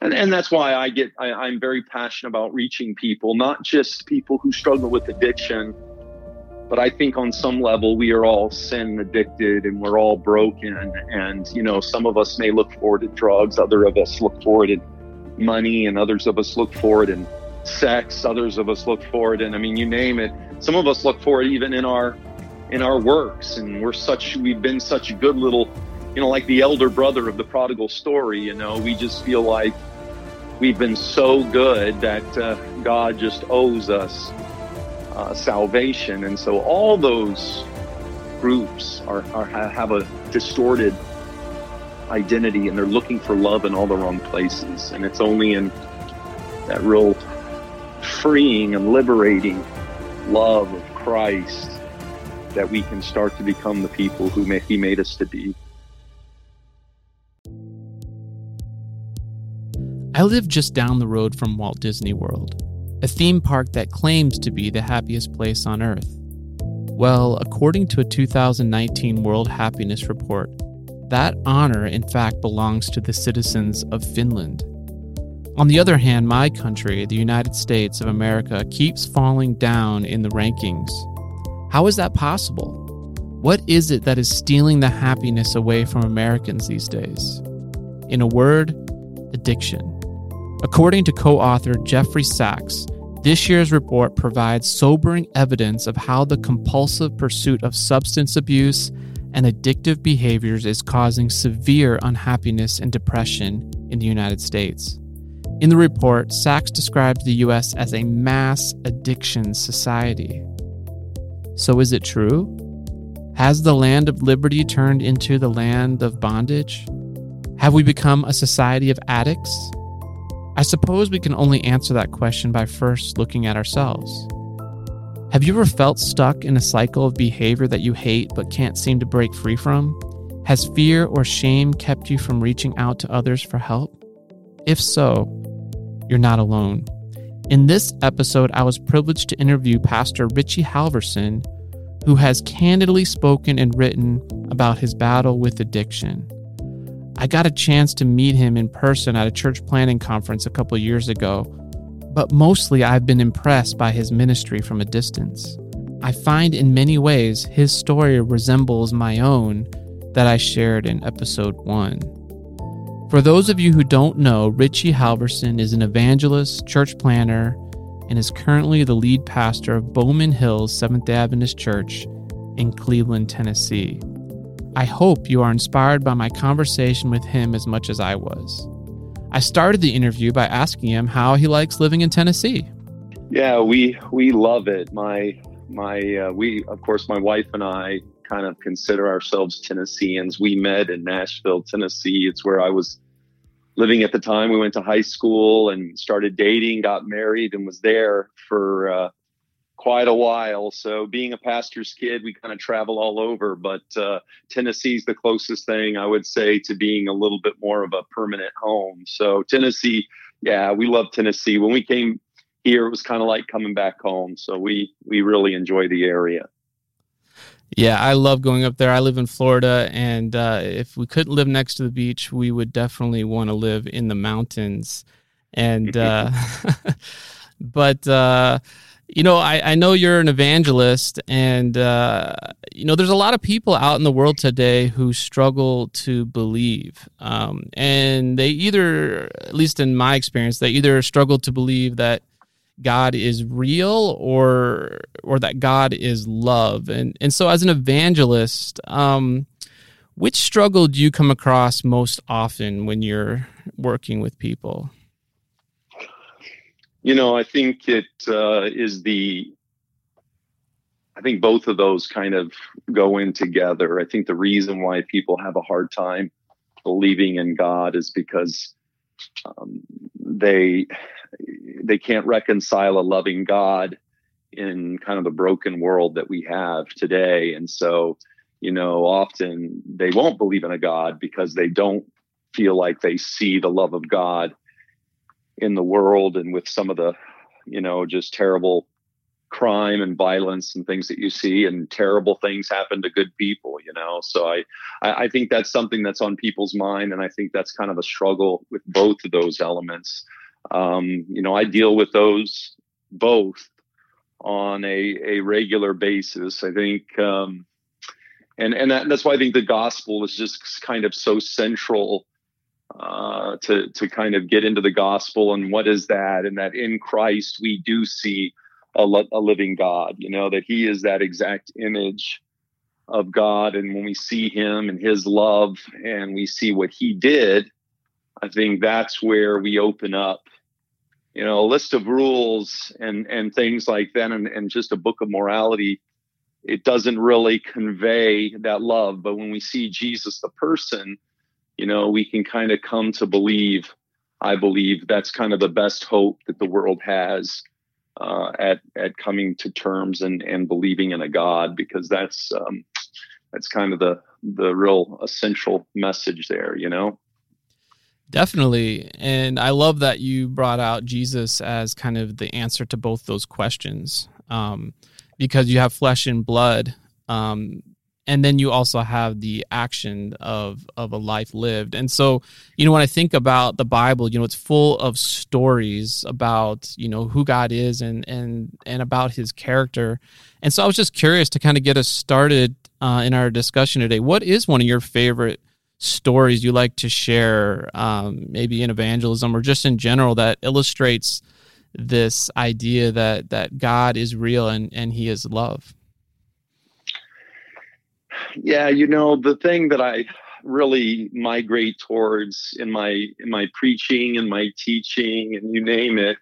and, and that's why I get I, I'm very passionate about reaching people, not just people who struggle with addiction, but I think on some level we are all sin addicted and we're all broken. And you know, some of us may look forward to drugs, other of us look forward to money, and others of us look forward in sex, others of us look forward and I mean you name it. Some of us look forward even in our in our works, and we're such we've been such a good little you know, like the elder brother of the prodigal story, you know, we just feel like we've been so good that uh, God just owes us uh, salvation. And so all those groups are, are, have a distorted identity and they're looking for love in all the wrong places. And it's only in that real freeing and liberating love of Christ that we can start to become the people who may, He made us to be. I live just down the road from Walt Disney World, a theme park that claims to be the happiest place on earth. Well, according to a 2019 World Happiness Report, that honor in fact belongs to the citizens of Finland. On the other hand, my country, the United States of America, keeps falling down in the rankings. How is that possible? What is it that is stealing the happiness away from Americans these days? In a word, addiction. According to co author Jeffrey Sachs, this year's report provides sobering evidence of how the compulsive pursuit of substance abuse and addictive behaviors is causing severe unhappiness and depression in the United States. In the report, Sachs describes the US as a mass addiction society. So, is it true? Has the land of liberty turned into the land of bondage? Have we become a society of addicts? I suppose we can only answer that question by first looking at ourselves. Have you ever felt stuck in a cycle of behavior that you hate but can't seem to break free from? Has fear or shame kept you from reaching out to others for help? If so, you're not alone. In this episode, I was privileged to interview Pastor Richie Halversen, who has candidly spoken and written about his battle with addiction. I got a chance to meet him in person at a church planting conference a couple years ago, but mostly I've been impressed by his ministry from a distance. I find in many ways his story resembles my own that I shared in episode 1. For those of you who don't know, Richie Halversen is an evangelist, church planter, and is currently the lead pastor of Bowman Hills Seventh day Adventist Church in Cleveland, Tennessee. I hope you are inspired by my conversation with him as much as I was. I started the interview by asking him how he likes living in Tennessee. Yeah, we we love it. My my uh, we of course my wife and I kind of consider ourselves Tennesseans. We met in Nashville, Tennessee. It's where I was living at the time. We went to high school and started dating, got married, and was there for uh, quite a while. So being a pastor's kid, we kind of travel all over, but uh, Tennessee's the closest thing I would say to being a little bit more of a permanent home. So Tennessee, yeah, we love Tennessee. When we came here, it was kind of like coming back home. So we we really enjoy the area. Yeah, I love going up there. I live in Florida, and uh, if we couldn't live next to the beach, we would definitely want to live in the mountains. And uh, but uh, you know, I, I know you're an evangelist, and uh, you know, there's a lot of people out in the world today who struggle to believe, um, and they either, at least in my experience, they either struggle to believe that God is real or or that God is love, and and so as an evangelist, um, which struggle do you come across most often when you're working with people? You know, I think it uh, is the. I think both of those kind of go in together. I think the reason why people have a hard time believing in God is because um, they they can't reconcile a loving God in kind of the broken world that we have today, and so you know often they won't believe in a God because they don't feel like they see the love of God in the world and with some of the you know just terrible crime and violence and things that you see and terrible things happen to good people you know? So I, I think that's something that's on people's mind and i think that's kind of a struggle with both of those elements. Um, you know i deal with those both on a, a regular basis. I think um, and and that, that's why i think the gospel is just kind of so central uh, to to kind of get into the gospel and what is that and that in christ we do see a, a living God, you know, that he is that exact image of God. And when we see him and his love and we see what he did, I think that's where we open up, you know, a list of rules and, and things like that and, and just a book of morality. It doesn't really convey that love. But when we see Jesus, the person, you know, we can kind of come to believe, I believe that's kind of the best hope that the world has uh, at at coming to terms and and believing in a God because that's um, that's kind of the the real essential message there, you know. Definitely. And I love that you brought out Jesus as kind of the answer to both those questions. Um, because you have flesh and blood um, and then you also have the action of of a life lived. And so you know when i think about the bible you know it's full of stories about you know who god is and and and about his character. And so i was just curious to kind of get us started uh, in our discussion today. What is one of your favorite stories you like to share um, maybe in evangelism or just in general that illustrates this idea that that god is real and and he is love yeah, you know, the thing that I really migrate towards in my in my preaching and my teaching and you name it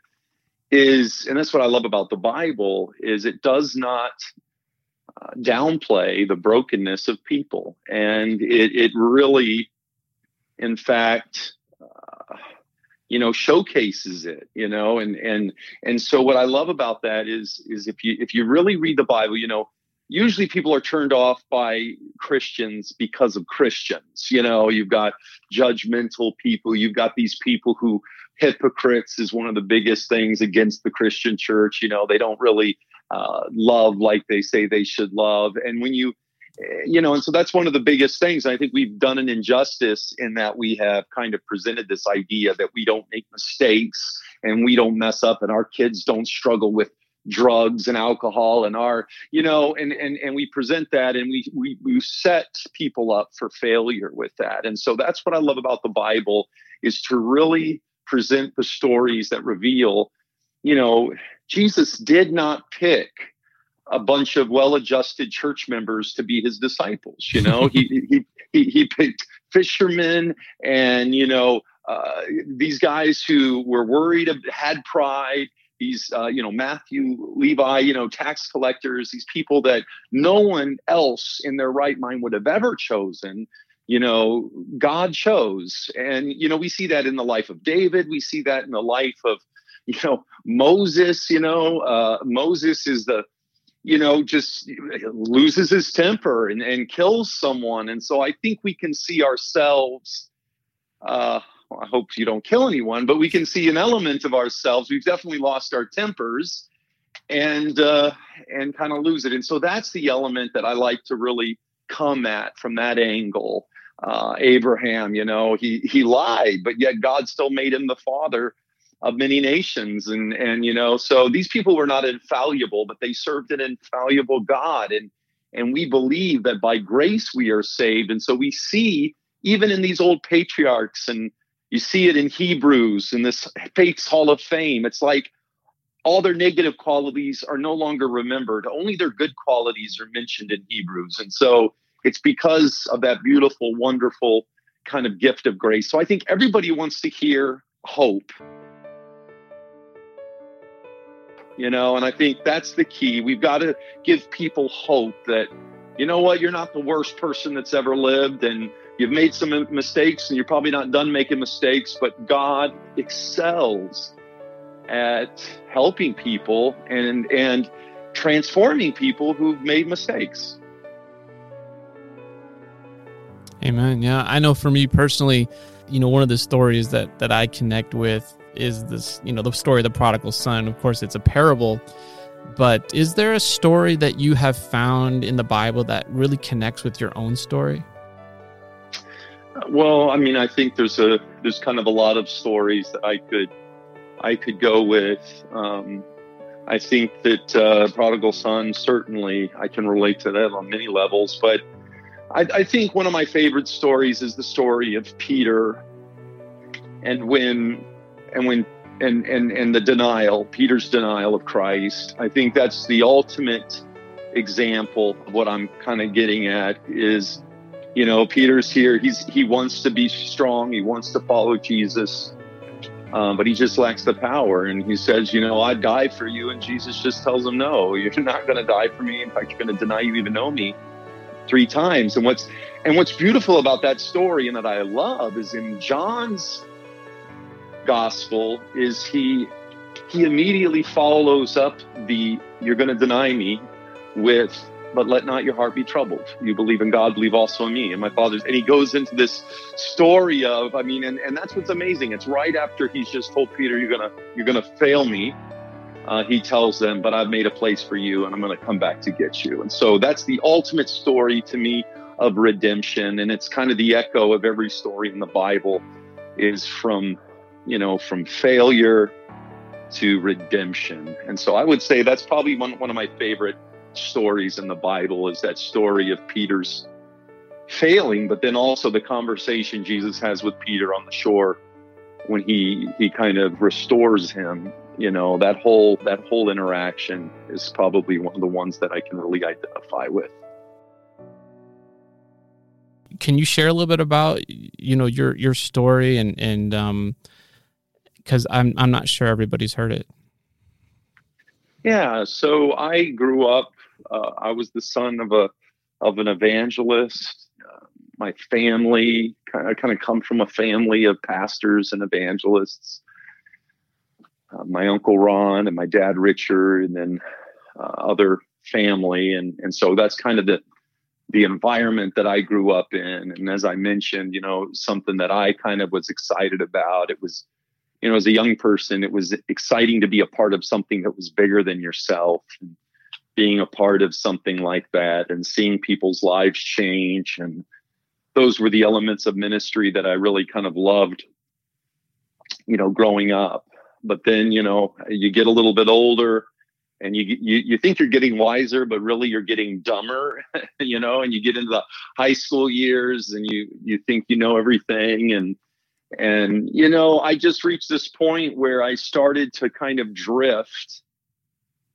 is and that's what I love about the Bible is it does not uh, downplay the brokenness of people. And it it really in fact uh, you know showcases it you know and and and so what I love about that is is if you if you really read the Bible you know usually people are turned off by Christians because of Christians. You know, you've got judgmental people, you've got these people who hypocrites is one of the biggest things against the Christian church. You know, they don't really uh, love like they say they should love. And when you, eh, you know, and so that's one of the biggest things. I think we've done an injustice in that we have kind of presented this idea that we don't make mistakes and we don't mess up and our kids don't struggle with drugs and alcohol and our you know and and and we present that and we we we set people up for failure with that. And so that's what i love about the bible is to really present the stories that reveal you know jesus did not pick a bunch of well-adjusted church members to be his disciples you know? He he he he picked fishermen and you know uh, these guys who were worried had pride these uh, you know matthew levi you know tax collectors these people that no one else in their right mind would have ever chosen you know god chose. And you know we see that in the life of david. We see that in the life of you know moses you know uh, moses is the you know just loses his temper and, and kills someone. And so i think we can see ourselves uh, I hope you don't kill anyone, but we can see an element of ourselves. We've definitely lost our tempers and uh, and kind of lose it. And so that's the element that I like to really come at from that angle. Uh, Abraham, you know, he he lied, but yet God still made him the father of many nations, and and you know, so these people were not infallible, but they served an infallible God, and and we believe that by grace we are saved, and so we see even in these old patriarchs and you see it in Hebrews in this Faith's Hall of Fame. It's like all their negative qualities are no longer remembered. Only their good qualities are mentioned in Hebrews. And so it's because of that beautiful, wonderful kind of gift of grace. So I think everybody wants to hear hope. You know, and I think that's the key. We've got to give people hope that, you know what, you're not the worst person that's ever lived. And You've made some mistakes and you're probably not done making mistakes, but God excels at helping people and and transforming people who've made mistakes. Amen. Yeah, I know for me personally, you know, one of the stories that that I connect with is this, you know, the story of the prodigal son. Of course, it's a parable, But is there a story that you have found in the Bible that really connects with your own story? Well, I mean, I think there's a there's kind of a lot of stories that I could I could go with. Um, I think that uh, prodigal son certainly I can relate to that on many levels, but I, I think one of my favorite stories is the story of Peter and when and when and and and the denial, Peter's denial of Christ. I think that's the ultimate example of what I'm kind of getting at is you know Peter's here. He's he wants to be strong. He wants to follow Jesus. Um, but he just lacks the power. And he says you know I'd die for you. And Jesus just tells him no you're not going to die for me. In fact you're going to deny you even know me three times. And what's and what's beautiful about that story and that I love is in John's gospel is he he immediately follows up the you're going to deny me with but let not your heart be troubled. You believe in god believe also in me and my father's. And he goes into this story of i mean and, and that's what's amazing. It's right after he's just told peter you're gonna you're gonna fail me uh, he tells them but i've made a place for you and i'm gonna come back to get you. And so that's the ultimate story to me of redemption. And it's kind of the echo of every story in the bible is from you know, from failure to redemption. And so I would say that's probably one, one of my favorite stories in the Bible is that story of Peter's failing, but then also the conversation Jesus has with Peter on the shore when he he kind of restores him. You know, that whole that whole interaction is probably one of the ones that I can really identify with. Can you share a little bit about you know your your story and and um because I'm I'm not sure everybody's heard it. Yeah, so I grew up. Uh, I was the son of a of an evangelist. Uh, my family kind of kind of come from a family of pastors and evangelists. Uh, my uncle Ron and my dad Richard, and then uh, other family, and and so that's kind of the the environment that I grew up in. And as I mentioned, you know, something that I kind of was excited about. It was you know, as a young person, it was exciting to be a part of something that was bigger than yourself. And being a part of something like that and seeing people's lives change. And those were the elements of ministry that I really kind of loved, you know, growing up. But then, you know, you get a little bit older and you, you you think you're getting wiser but really you're getting dumber you know and you get into the high school years and you you think you know everything and and, you know, I just reached this point where I started to kind of drift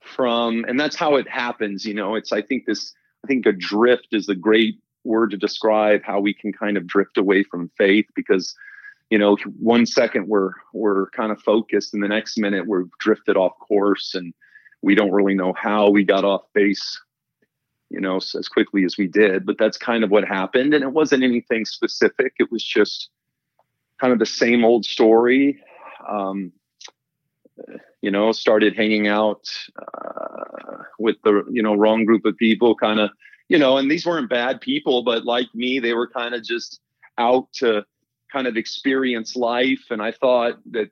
from, and that's how it happens. You know, it's, I think this, I think a drift is a great word to describe how we can kind of drift away from faith because, you know, one second we're, we're kind of focused and the next minute we're drifted off course and we don't really know how we got off base you know, as quickly as we did. But that's kind of what happened. And it wasn't anything specific. It was just kind of the same old story. Um, you know, started hanging out uh, with the you know wrong group of people, kind of you know, and these weren't bad people, but like me, they were kind of just out to kind of experience life. And I thought that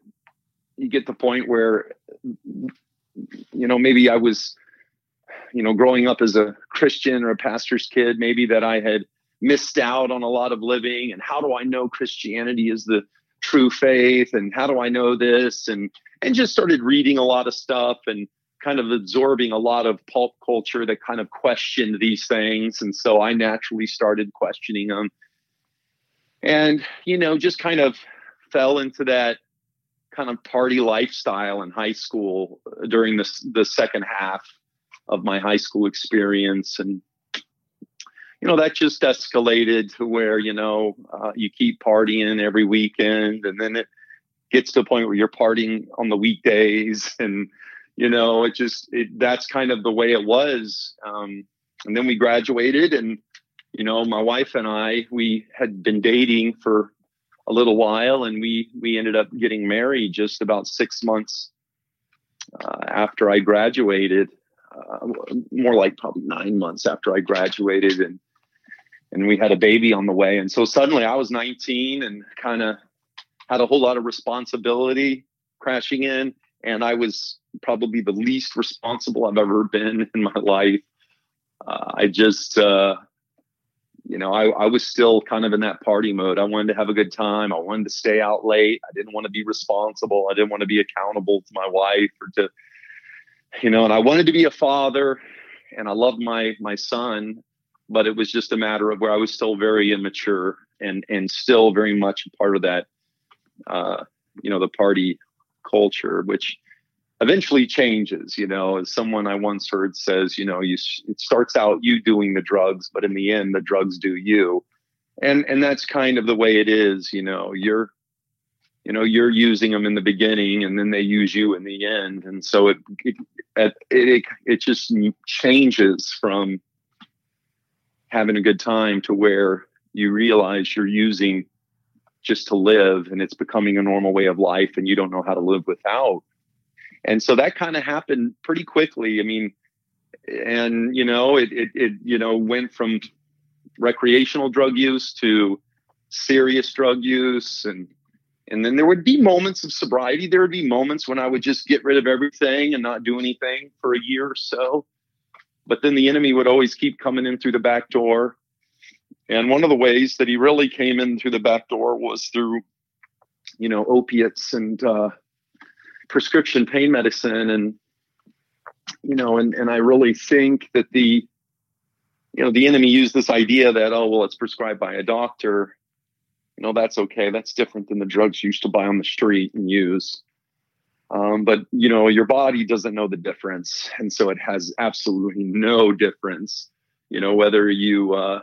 you get the point where, you know, maybe I was, you know, growing up as a Christian or a pastor's kid, maybe that I had missed out on a lot of living and how do I know Christianity is the true faith and how do I know this and and just started reading a lot of stuff and kind of absorbing a lot of pulp culture that kind of questioned these things. And so I naturally started questioning them. And you know just kind of fell into that kind of party lifestyle in high school during the the second half of my high school experience. And you know that just escalated to where you know uh, you keep partying every weekend and then it gets to the point where you're partying on the weekdays and you know it just it, that's kind of the way it was um, and then we graduated and you know my wife and i we had been dating for a little while and we we ended up getting married just about six months uh, after i graduated uh, more like probably nine months after i graduated and and we had a baby on the way. And so suddenly I was 19 and kind of had a whole lot of responsibility crashing in. and I was probably the least responsible I've ever been in my life. Uh, I just, uh, you know, I, I was still kind of in that party mode. I wanted to have a good time. I wanted to stay out late. I didn't want to be responsible. I didn't want to be accountable to my wife or to, you know, and I wanted to be a father and I loved my, my son, but it was just a matter of where I was still very immature and, and still very much a part of that, uh, you know, the party culture, which, eventually changes you know as someone i once heard says you know you it starts out you doing the drugs but in the end the drugs do you. And and that's kind of the way it is you know you're you know you're using them in the beginning and then they use you in the end. And so it it it, it, it just changes from having a good time to where you realize you're using just to live and it's becoming a normal way of life and you don't know how to live without and so that kind of happened pretty quickly. I mean, and you know, it, it, it, you know, went from recreational drug use to serious drug use. And, and then there would be moments of sobriety. There would be moments when I would just get rid of everything and not do anything for a year or so. But then the enemy would always keep coming in through the back door. And one of the ways that he really came in through the back door was through, you know, opiates and uh, prescription pain medicine. And you know and and I really think that the you know the enemy used this idea that oh well it's prescribed by a doctor. You know that's okay. That's different than the drugs you used to buy on the street and use. Um, but you know your body doesn't know the difference. And so it has absolutely no difference you know whether you uh,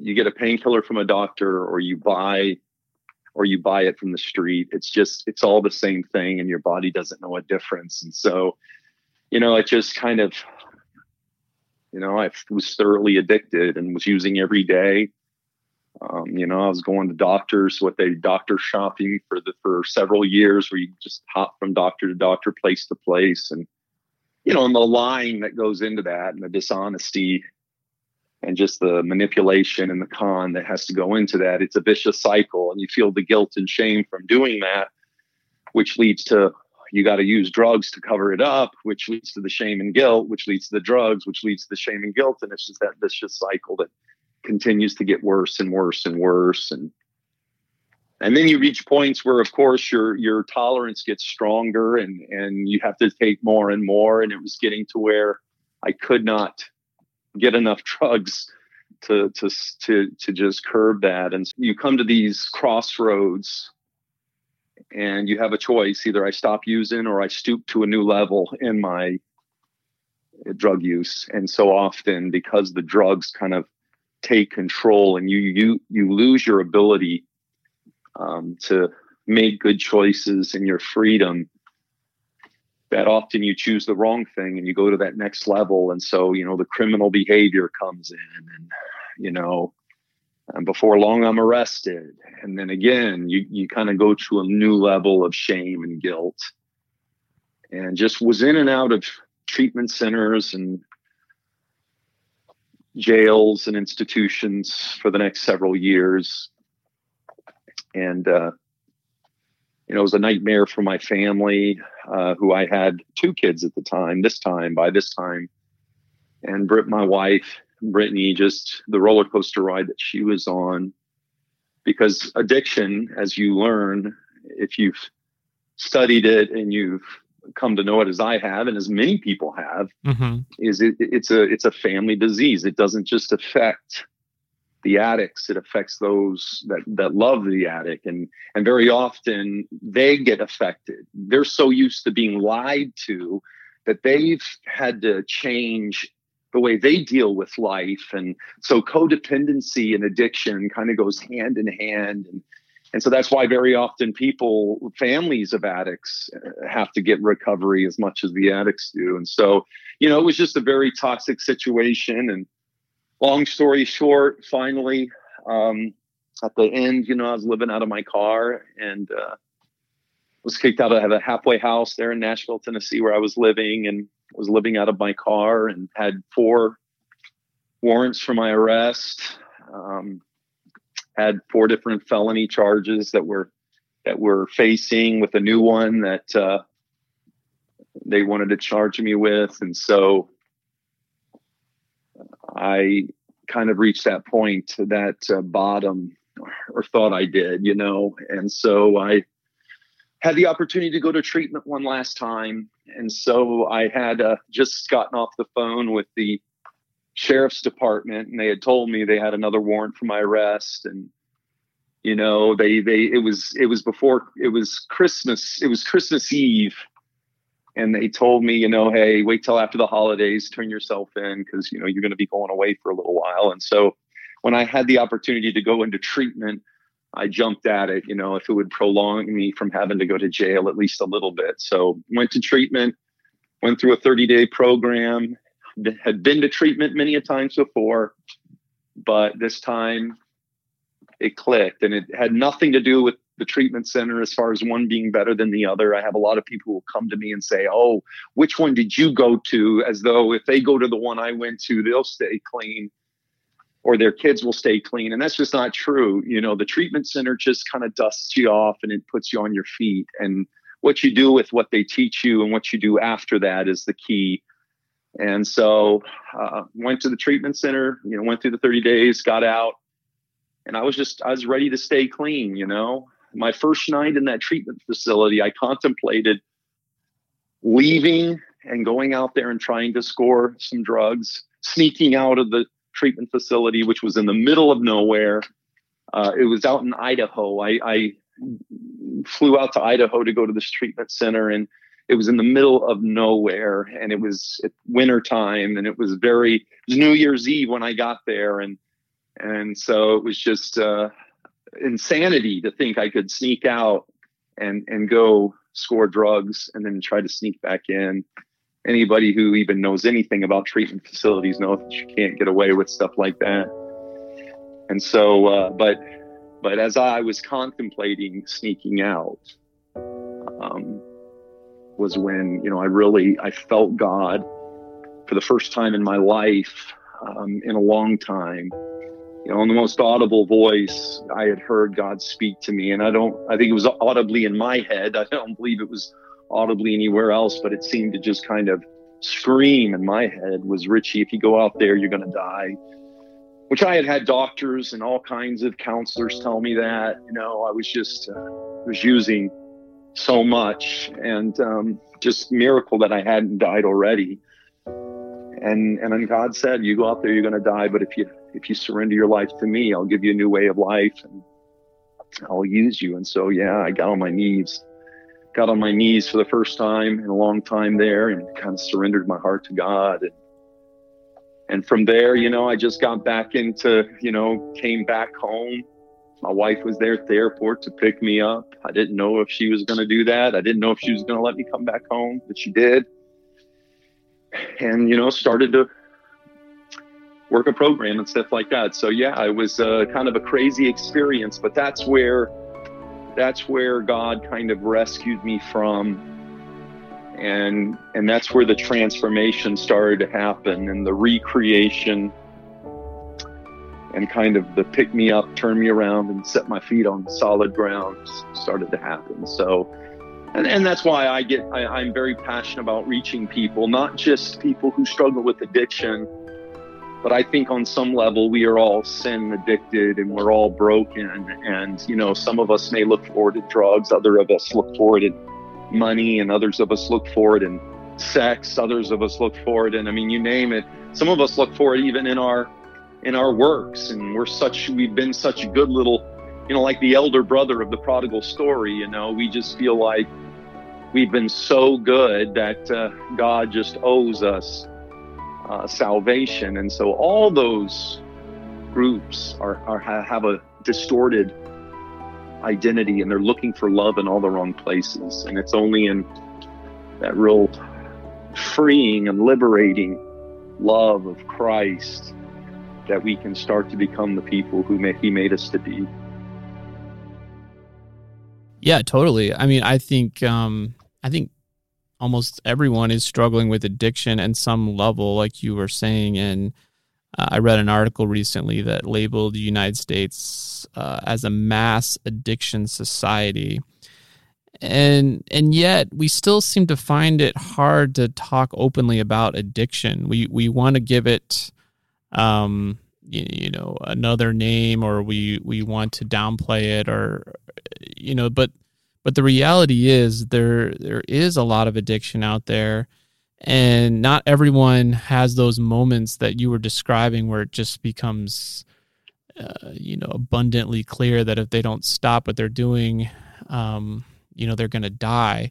you get a painkiller from a doctor or you buy or you buy it from the street. It's just, it's all the same thing and your body doesn't know a difference. And so, you know, it just kind of, you know, I was thoroughly addicted and was using every day. Um, you know, I was going to doctors, what they doctor shopping for the for several years, where you just hop from doctor to doctor, place to place, and you know, and the lying that goes into that, and the dishonesty, and just the manipulation and the con that has to go into that. It's a vicious cycle, and you feel the guilt and shame from doing that, which leads to you got to use drugs to cover it up, which leads to the shame and guilt, which leads to the drugs, which leads to the shame and guilt, and it's just that vicious cycle that continues to get worse and worse and worse, and and then you reach points where, of course, your your tolerance gets stronger, and and you have to take more and more, and it was getting to where I could not get enough drugs to to to to just curb that. And you come to these crossroads and you have a choice. Either I stop using or I stoop to a new level in my drug use. And so often because the drugs kind of take control and you you you lose your ability um, to make good choices and your freedom that often you choose the wrong thing and you go to that next level. And so you know the criminal behavior comes in and you know and before long i'm arrested. And then again you you kind of go to a new level of shame and guilt. And just was in and out of treatment centers and jails and institutions for the next several years. And uh, you know, it was a nightmare for my family, uh, who I had two kids at the time, this time, by this time. And Britt, my wife, Brittany, just the roller coaster ride that she was on. Because addiction, as you learn, if you've studied it and you've come to know it as I have, and as many people have, mm-hmm. is it, it's a it's a family disease. It doesn't just affect the addicts it affects those that that love the addict. And and very often they get affected. They're so used to being lied to that they've had to change the way they deal with life. And so codependency and addiction kind of goes hand in hand. And and so that's why very often people families of addicts uh, have to get recovery as much as the addicts do. And so you know it was just a very toxic situation. And long story short, finally, um, at the end, you know, I was living out of my car and uh, was kicked out of a halfway house there in Nashville, Tennessee, where I was living, and was living out of my car and had four warrants for my arrest. Um, had four different felony charges that were that were facing with a new one that uh, they wanted to charge me with. And so I kind of reached that point, that uh, bottom, or thought I did, you know. And so I had the opportunity to go to treatment one last time. And so I had uh, just gotten off the phone with the sheriff's department, and they had told me they had another warrant for my arrest. And you know, they they it was it was before it was Christmas. It was Christmas Eve and they told me, you know, hey, wait till after the holidays, turn yourself in because you know you're going to be going away for a little while. And so, when I had the opportunity to go into treatment, I jumped at it. You know, if it would prolong me from having to go to jail at least a little bit. So went to treatment, went through a 30 day program, had been to treatment many a times before, but this time it clicked, and it had nothing to do with the treatment center as far as one being better than the other. I have a lot of people who come to me and say, Oh, which one did you go to? As though if they go to the one I went to, they'll stay clean or their kids will stay clean. And that's just not true. You know, the treatment center just kind of dusts you off and it puts you on your feet. And what you do with what they teach you and what you do after that is the key. And so, uh, went to the treatment center, you know, went through the 30 days, got out, and I was just, I was ready to stay clean, you know my first night in that treatment facility, I contemplated leaving and going out there and trying to score some drugs, sneaking out of the treatment facility, which was in the middle of nowhere. Uh, it was out in Idaho. I, I flew out to Idaho to go to this treatment center, and it was in the middle of nowhere. And it was winter time, and it was very it was New Year's Eve when I got there, and and so it was just uh, insanity to think I could sneak out and and go score drugs and then try to sneak back in. Anybody who even knows anything about treatment facilities knows that you can't get away with stuff like that. And so, uh, but but as I was contemplating sneaking out, um, was when you know I really I felt God for the first time in my life um, in a long time you know, in the most audible voice, I had heard God speak to me. And I don't, I think it was audibly in my head. I don't believe it was audibly anywhere else, but it seemed to just kind of scream in my head was Richie, if you go out there, you're going to die. Which I had had doctors and all kinds of counselors tell me that. You know, I was just, uh, was using so much and um, just miracle that I hadn't died already. And and then God said, "You go out there, you're going to die, but if you if you surrender your life to me, I'll give you a new way of life and I'll use you." And so, yeah, I got on my knees, got on my knees for the first time in a long time there, and kind of surrendered my heart to God. And, and from there, you know, I just got back into, you know, came back home. My wife was there at the airport to pick me up. I didn't know if she was going to do that. I didn't know if she was going to let me come back home, but she did and you know started to work a program and stuff like that. So yeah, it was uh, kind of a crazy experience, but that's where that's where God kind of rescued me from, and and that's where the transformation started to happen and the recreation and kind of the pick me up, turn me around, and set my feet on solid ground started to happen. So and, and that's why I get I, I'm very passionate about reaching people, not just people who struggle with addiction, but I think on some level we are all sin addicted and we're all broken. And you know, some of us may look forward to drugs, other of us look forward to money, and others of us look forward in sex, others of us look forward and I mean you name it. Some of us look forward even in our in our works and we're such we've been such a good little you know, like the elder brother of the prodigal story, you know, we just feel like we've been so good that uh, God just owes us uh, salvation. And so all those groups are, are have a distorted identity and they're looking for love in all the wrong places. And it's only in that real freeing and liberating love of Christ that we can start to become the people who may, He made us to be. Yeah, totally. I mean, I think um, I think almost everyone is struggling with addiction at some level, like you were saying. And uh, I read an article recently that labeled the United States uh, as a mass addiction society. and and yet we still seem to find it hard to talk openly about addiction we we want to give it um you know another name or we we want to downplay it or you know but but the reality is there there is a lot of addiction out there and not everyone has those moments that you were describing where it just becomes uh, you know abundantly clear that if they don't stop what they're doing um, you know they're going to die.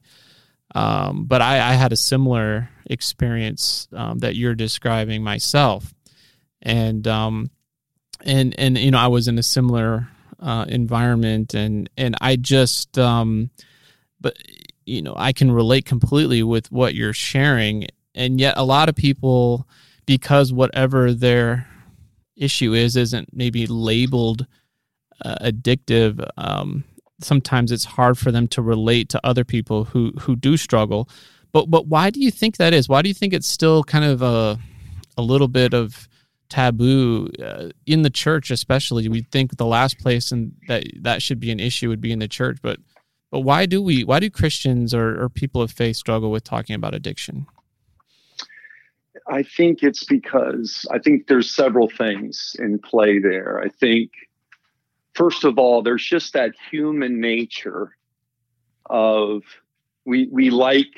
Um, but I, I, had a similar experience um, that you're describing myself, and um, and and you know I was in a similar uh, environment, and and I just um, but you know I can relate completely with what you're sharing, and yet a lot of people because whatever their issue is isn't maybe labeled uh, addictive um, sometimes it's hard for them to relate to other people who who do struggle. But but why do you think that is? Why do you think it's still kind of a a little bit of taboo uh, in the church, especially? We think the last place and that that should be an issue would be in the church, but but why do we? Why do Christians or, or people of faith struggle with talking about addiction? I think it's because I think there's several things in play there. I think first of all, there's just that human nature of we we like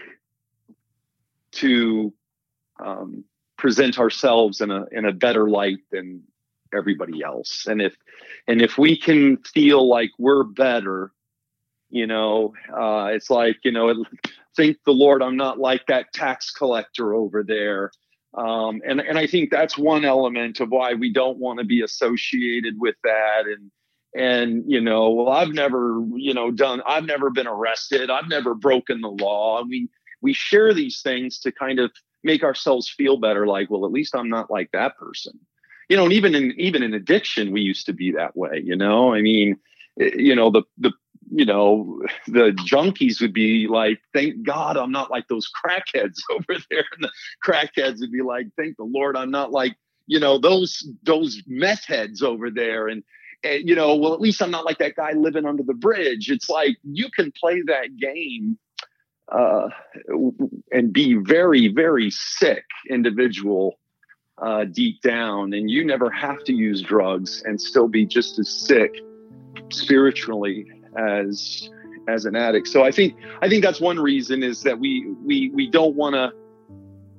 to um, present ourselves in a in a better light than everybody else, and if and if we can feel like we're better, you know, uh, it's like you know, thank the Lord, I'm not like that tax collector over there. Um, and and I think that's one element of why we don't want to be associated with that. And and you know well i've never you know done i've never been arrested. I've never broken the law. We we share these things to kind of make ourselves feel better like well at least i'm not like that person. You know and even in even in addiction we used to be that way you know? I mean eh, you know the the you know the junkies would be like thank god i'm not like those crackheads over there. And the crackheads would be like thank the lord i'm not like you know those those meth heads over there. And and, you know, well, at least I'm not like that guy living under the bridge. It's like you can play that game uh, and be very, very sick individual uh, deep down, and you never have to use drugs and still be just as sick spiritually as as an addict. So I think I think that's one reason is that we we we don't want to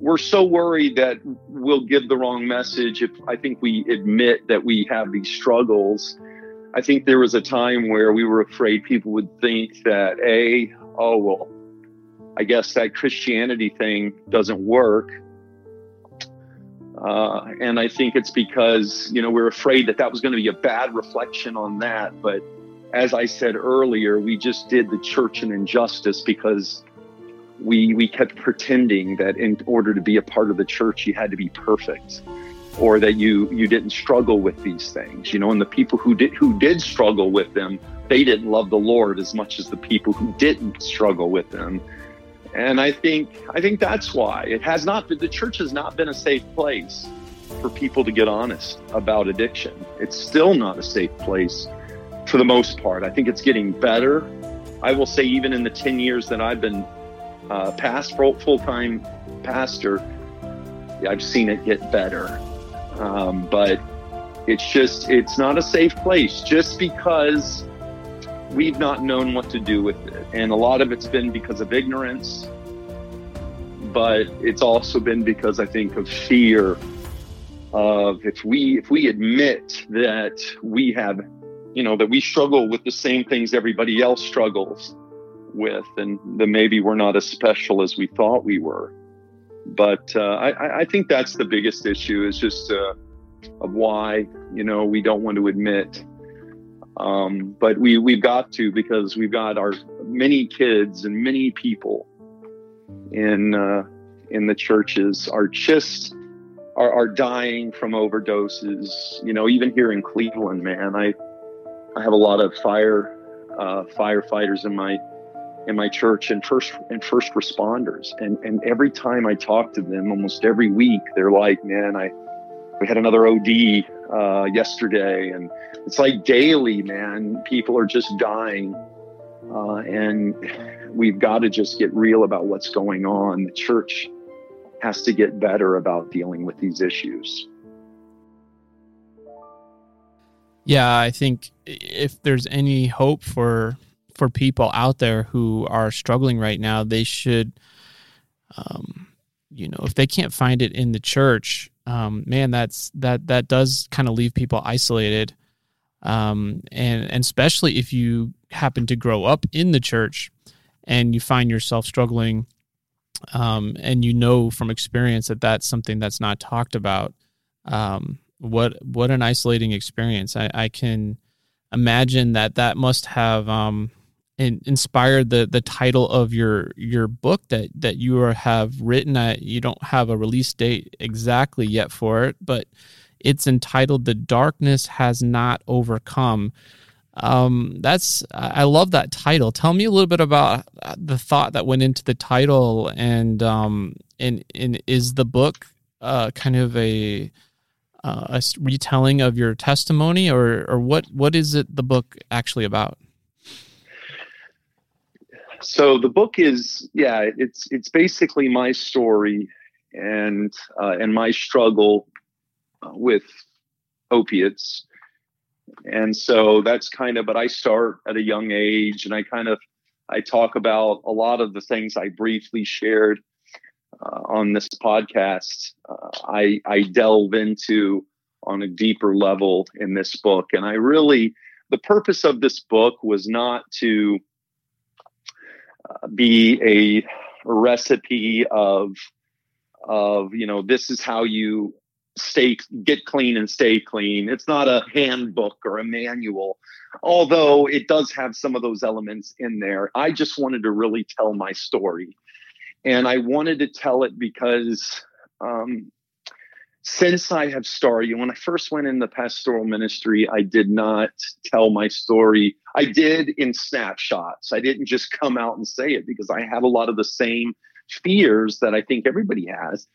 we're so worried that we'll give the wrong message if I think we admit that we have these struggles. I think there was a time where we were afraid people would think that, A, oh, well, I guess that Christianity thing doesn't work. Uh, and I think it's because, you know, we're afraid that that was going to be a bad reflection on that. But as I said earlier, we just did the church an injustice because we we kept pretending that in order to be a part of the church you had to be perfect or that you you didn't struggle with these things you know and the people who did who did struggle with them they didn't love the lord as much as the people who didn't struggle with them and i think i think that's why. It has not been the church has not been a safe place for people to get honest about addiction. It's still not a safe place for the most part. I think it's getting better. I will say even in the 10 years that i've been uh, past full time pastor, I've seen it get better. Um, but it's just, it's not a safe place just because we've not known what to do with it. And a lot of it's been because of ignorance, but it's also been because I think of fear of if we if we admit that we have you know that we struggle with the same things everybody else struggles with, and then maybe we're not as special as we thought we were. But uh, I, I, think that's the biggest issue is just uh, of why you know we don't want to admit. Um, but we we've got to because we've got our many kids and many people in uh, in the churches are just are, are dying from overdoses. You know, even here in Cleveland, man, I I have a lot of fire uh, firefighters in my in my church and first and first responders. And and every time I talk to them, almost every week, they're like, "Man, I we had another OD uh, yesterday," and it's like daily, man. People are just dying Uh, and we've got to just get real about what's going on. The church has to get better about dealing with these issues. Yeah, I think if there's any hope for for people out there who are struggling right now, they should, um, you know, if they can't find it in the church, um, man, that's that that does kind of leave people isolated, um, and and especially if you happen to grow up in the church and you find yourself struggling, um, and you know from experience that that's something that's not talked about. Um, what what an isolating experience! I, I can imagine that that must have um, in, inspired the the title of your your book that that you are, have written. I, you don't have a release date exactly yet for it, but it's entitled "The Darkness Has Not Overcome." Um, that's I love that title. Tell me a little bit about the thought that went into the title, and um, and and is the book uh, kind of a uh, a retelling of your testimony, or or what what is it the book actually about? So the book is yeah, it's it's basically my story and uh, and my struggle uh, with opiates, and so that's kind of. But I start at a young age, and I kind of I talk about a lot of the things I briefly shared uh, on this podcast, uh, I, I delve into on a deeper level in this book. And I really, the purpose of this book was not to be a recipe of, of, you know, this is how you stay, get clean and stay clean. It's not a handbook or a manual, although it does have some of those elements in there. I just wanted to really tell my story and I wanted to tell it because um, since I have started, when I first went in the pastoral ministry, I did not tell my story. I did in snapshots. I didn't just come out and say it because I had a lot of the same fears that I think everybody has.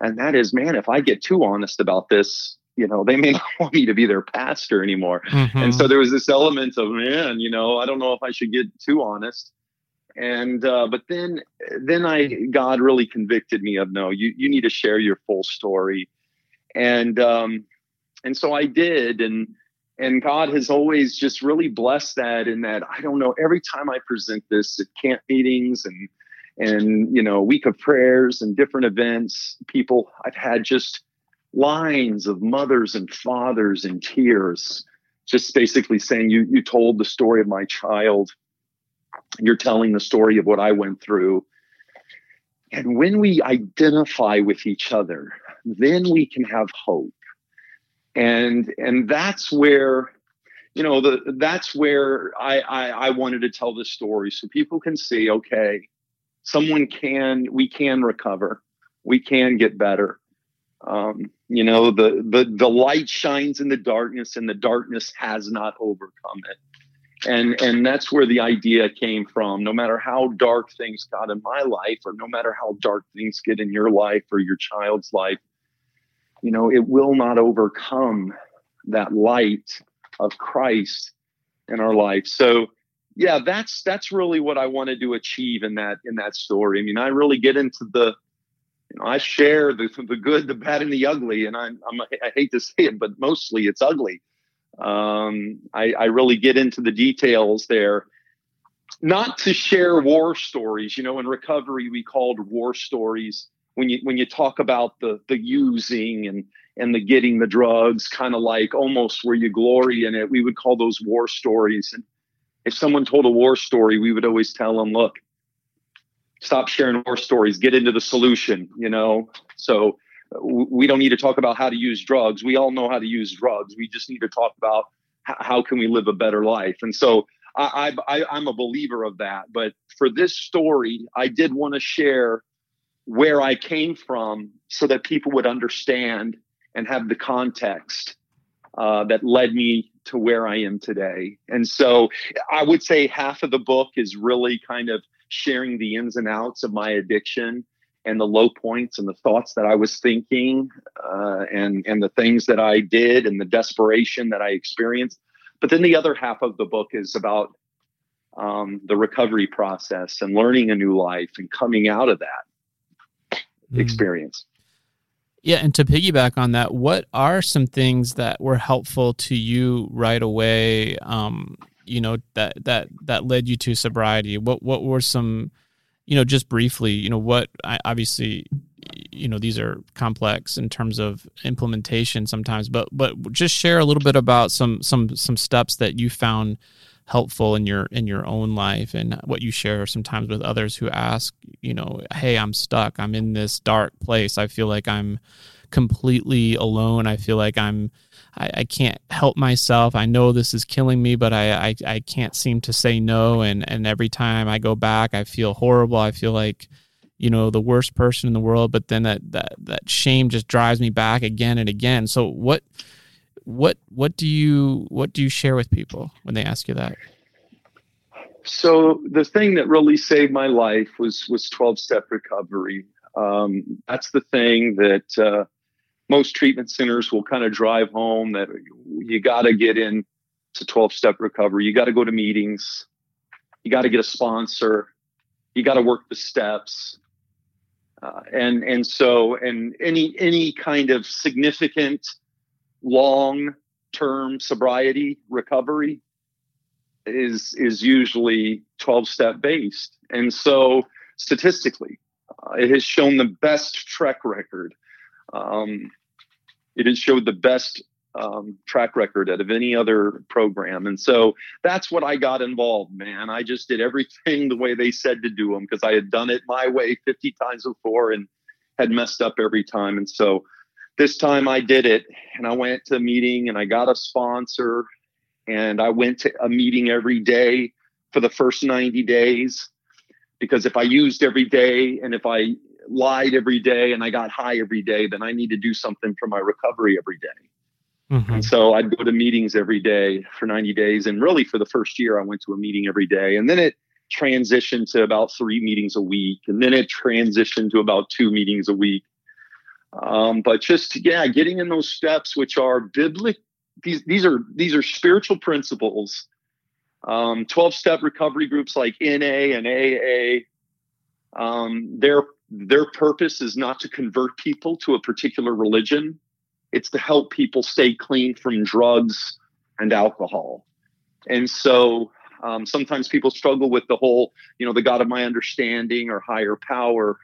And that is, man, if I get too honest about this, you know, they may not want me to be their pastor anymore. Mm-hmm. And so there was this element of, man, you know, I don't know if I should get too honest and uh, but then then i god really convicted me of no you you need to share your full story and um and so i did and and god has always just really blessed that in that i don't know every time i present this at camp meetings and and you know week of prayers and different events people i've had just lines of mothers and fathers in tears just basically saying you you told the story of my child you're telling the story of what I went through. And when we identify with each other, then we can have hope. And and that's where, you know, the that's where I I, I wanted to tell this story so people can see, okay, someone can we can recover, we can get better. Um, you know, the the the light shines in the darkness, and the darkness has not overcome it and and that's where the idea came from no matter how dark things got in my life or no matter how dark things get in your life or your child's life you know it will not overcome that light of christ in our life. So yeah that's that's really what i wanted to achieve in that in that story. I mean i really get into the you know i share the the good the bad and the ugly and i'm, I'm i hate to say it but mostly it's ugly. Um, I, I really get into the details there. Not to share war stories. You know, in recovery, we called war stories when you when you talk about the the using and and the getting the drugs, kind of like almost where you glory in it. We would call those war stories. And if someone told a war story, we would always tell them, "Look, stop sharing war stories. Get into the solution." You know, so we don't need to talk about how to use drugs. We all know how to use drugs. We just need to talk about how can we live a better life. And so I, I, I'm a believer of that. But for this story, I did want to share where I came from so that people would understand and have the context uh, that led me to where I am today. And so I would say half of the book is really kind of sharing the ins and outs of my addiction and the low points and the thoughts that I was thinking uh, and and the things that I did and the desperation that I experienced. But then the other half of the book is about um, the recovery process and learning a new life and coming out of that mm. experience. Yeah, and to piggyback on that, what are some things that were helpful to you right away? Um, you know that that that led you to sobriety. What what were some, you know, just briefly, you know, what I, obviously, you know, these are complex in terms of implementation sometimes, but but just share a little bit about some some some steps that you found helpful in your in your own life and what you share sometimes with others who ask you know hey i'm stuck. I'm in this dark place. I feel like i'm completely alone. I feel like i'm i, I can't help myself. I know this is killing me but I, I i can't seem to say no. And and every time i go back i feel horrible. I feel like you know the worst person in the world but then that that that shame just drives me back again and again. So what what what do you what do you share with people when they ask you that? So the thing that really saved my life was was 12 step recovery. Um, that's the thing that uh, most treatment centers will kind of drive home that you got to get in to 12 step recovery. You got to go to meetings. You got to get a sponsor. You got to work the steps. Uh, and and so and any any kind of significant long term sobriety recovery is is usually 12 step based. And so statistically uh, it has shown the best track record. Um, it has showed the best um, track record out of any other program. And so that's what i got involved man. I just did everything the way they said to do them because i had done it my way 50 times before and had messed up every time. And so this time I did it and I went to a meeting and I got a sponsor and I went to a meeting every day for the first 90 days because if I used every day and if I lied every day and I got high every day, then I need to do something for my recovery every day. Mm-hmm. And so I'd go to meetings every day for 90 days. And really, for the first year, I went to a meeting every day. And then it transitioned to about three meetings a week. And then it transitioned to about two meetings a week. Um, but just yeah, getting in those steps, which are biblical. These these are these are spiritual principles. Um, Twelve step recovery groups like NA and AA. Um, their their purpose is not to convert people to a particular religion. It's to help people stay clean from drugs and alcohol. And so um, sometimes people struggle with the whole, you know, the God of my understanding or higher power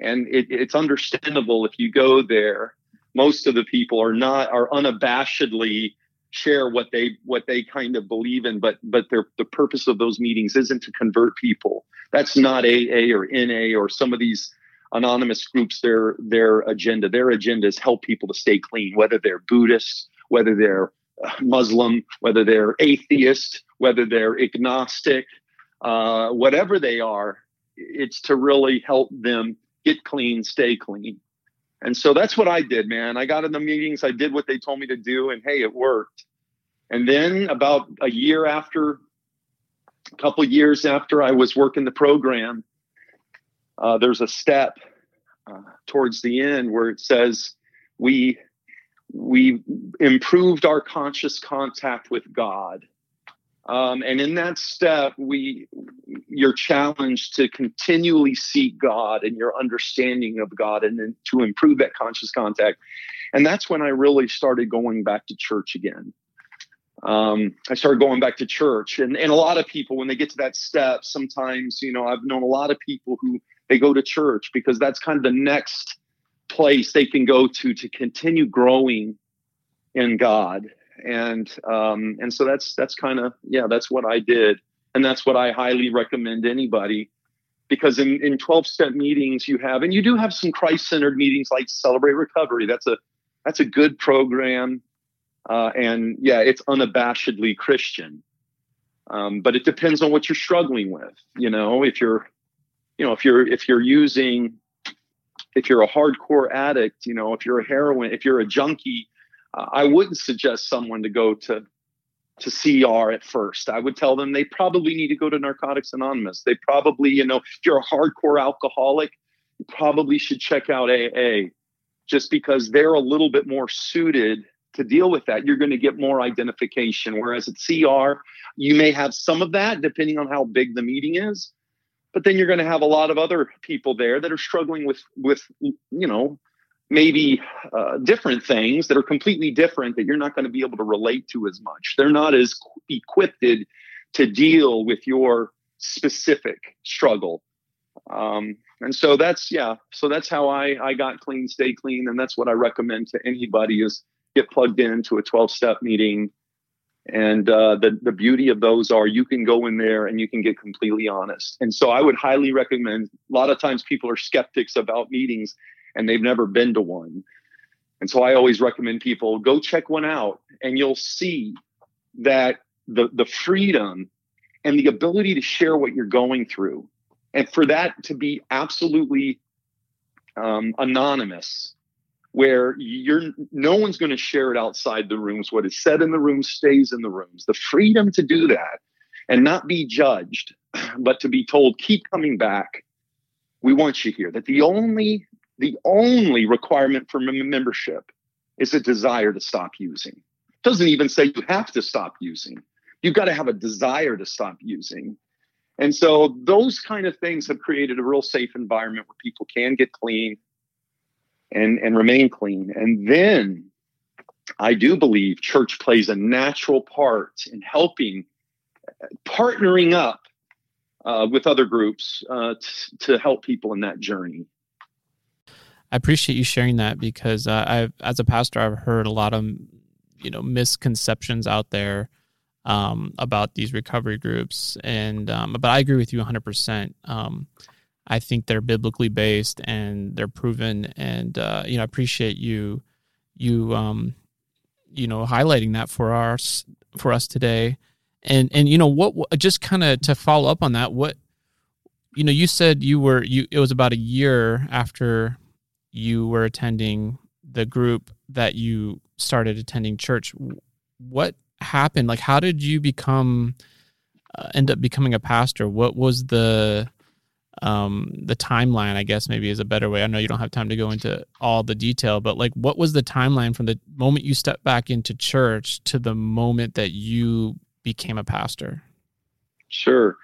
and it, it's understandable if you go there most of the people are not are unabashedly share what they what they kind of believe in but but their the purpose of those meetings isn't to convert people. That's not aa or na or some of these anonymous groups their their agenda. Their agenda is help people to stay clean whether they're buddhist whether they're uh, muslim whether they're atheist whether they're agnostic uh, whatever they are it's to really help them get clean, stay clean. And so that's what I did, man. I got in the meetings, I did what they told me to do, and hey, it worked. And then about a year after, a couple years after I was working the program, uh, there's a step uh, towards the end where it says we we improved our conscious contact with God um, and in that step, we you're challenged to continually seek God and your understanding of God, and then to improve that conscious contact. And that's when I really started going back to church again. Um, I started going back to church, and and a lot of people when they get to that step, sometimes you know I've known a lot of people who they go to church because that's kind of the next place they can go to to continue growing in God and um, and so that's that's kind of yeah that's what I did. And that's what I highly recommend anybody because in in 12 step meetings you have and you do have some Christ centered meetings like Celebrate Recovery. That's a that's a good program uh, and yeah it's unabashedly Christian. Um, but it depends on what you're struggling with you know if you're you know if you're if you're using if you're a hardcore addict you know if you're a heroin if you're a junkie I wouldn't suggest someone to go to to CR at first. I would tell them they probably need to go to Narcotics Anonymous. They probably, you know, if you're a hardcore alcoholic, you probably should check out AA just because they're a little bit more suited to deal with that, you're going to get more identification. Whereas at CR, you may have some of that depending on how big the meeting is, but then you're going to have a lot of other people there that are struggling with with you know maybe uh, different things that are completely different that you're not going to be able to relate to as much. They're not as equipped to deal with your specific struggle. Um, and so that's yeah so that's how i i got clean stay clean and that's what i recommend to anybody is get plugged into a 12 step meeting and uh, the the beauty of those are you can go in there and you can get completely honest and so i would highly recommend a lot of times people are skeptics about meetings and they've never been to one. And so i always recommend people go check one out and you'll see that the the freedom and the ability to share what you're going through and for that to be absolutely um, anonymous where you're no one's going to share it outside the rooms. What is said in the room stays in the rooms. The freedom to do that and not be judged but to be told keep coming back. We want you here. That the only the only requirement for membership is a desire to stop using it doesn't even say you have to stop using you've got to have a desire to stop using and so those kind of things have created a real safe environment where people can get clean and, and remain clean. And then I do believe church plays a natural part in helping, partnering up uh, with other groups uh, t- to help people in that journey. I appreciate you sharing that because uh, I've, as a pastor, I've heard a lot of you know misconceptions out there um, about these recovery groups. And um, but I agree with you 100. Um, percent I think they're biblically based and they're proven. And uh, you know, I appreciate you you um, you know highlighting that for us for us today. And and you know what? Just kind of to follow up on that, what you know, you said you were you. It was about a year after you were attending the group that you started attending church. What happened? Like, how did you become uh, end up becoming a pastor? What was the um the timeline i guess maybe is a better way i know you don't have time to go into all the detail but like what was the timeline from the moment you stepped back into church to the moment that you became a pastor sure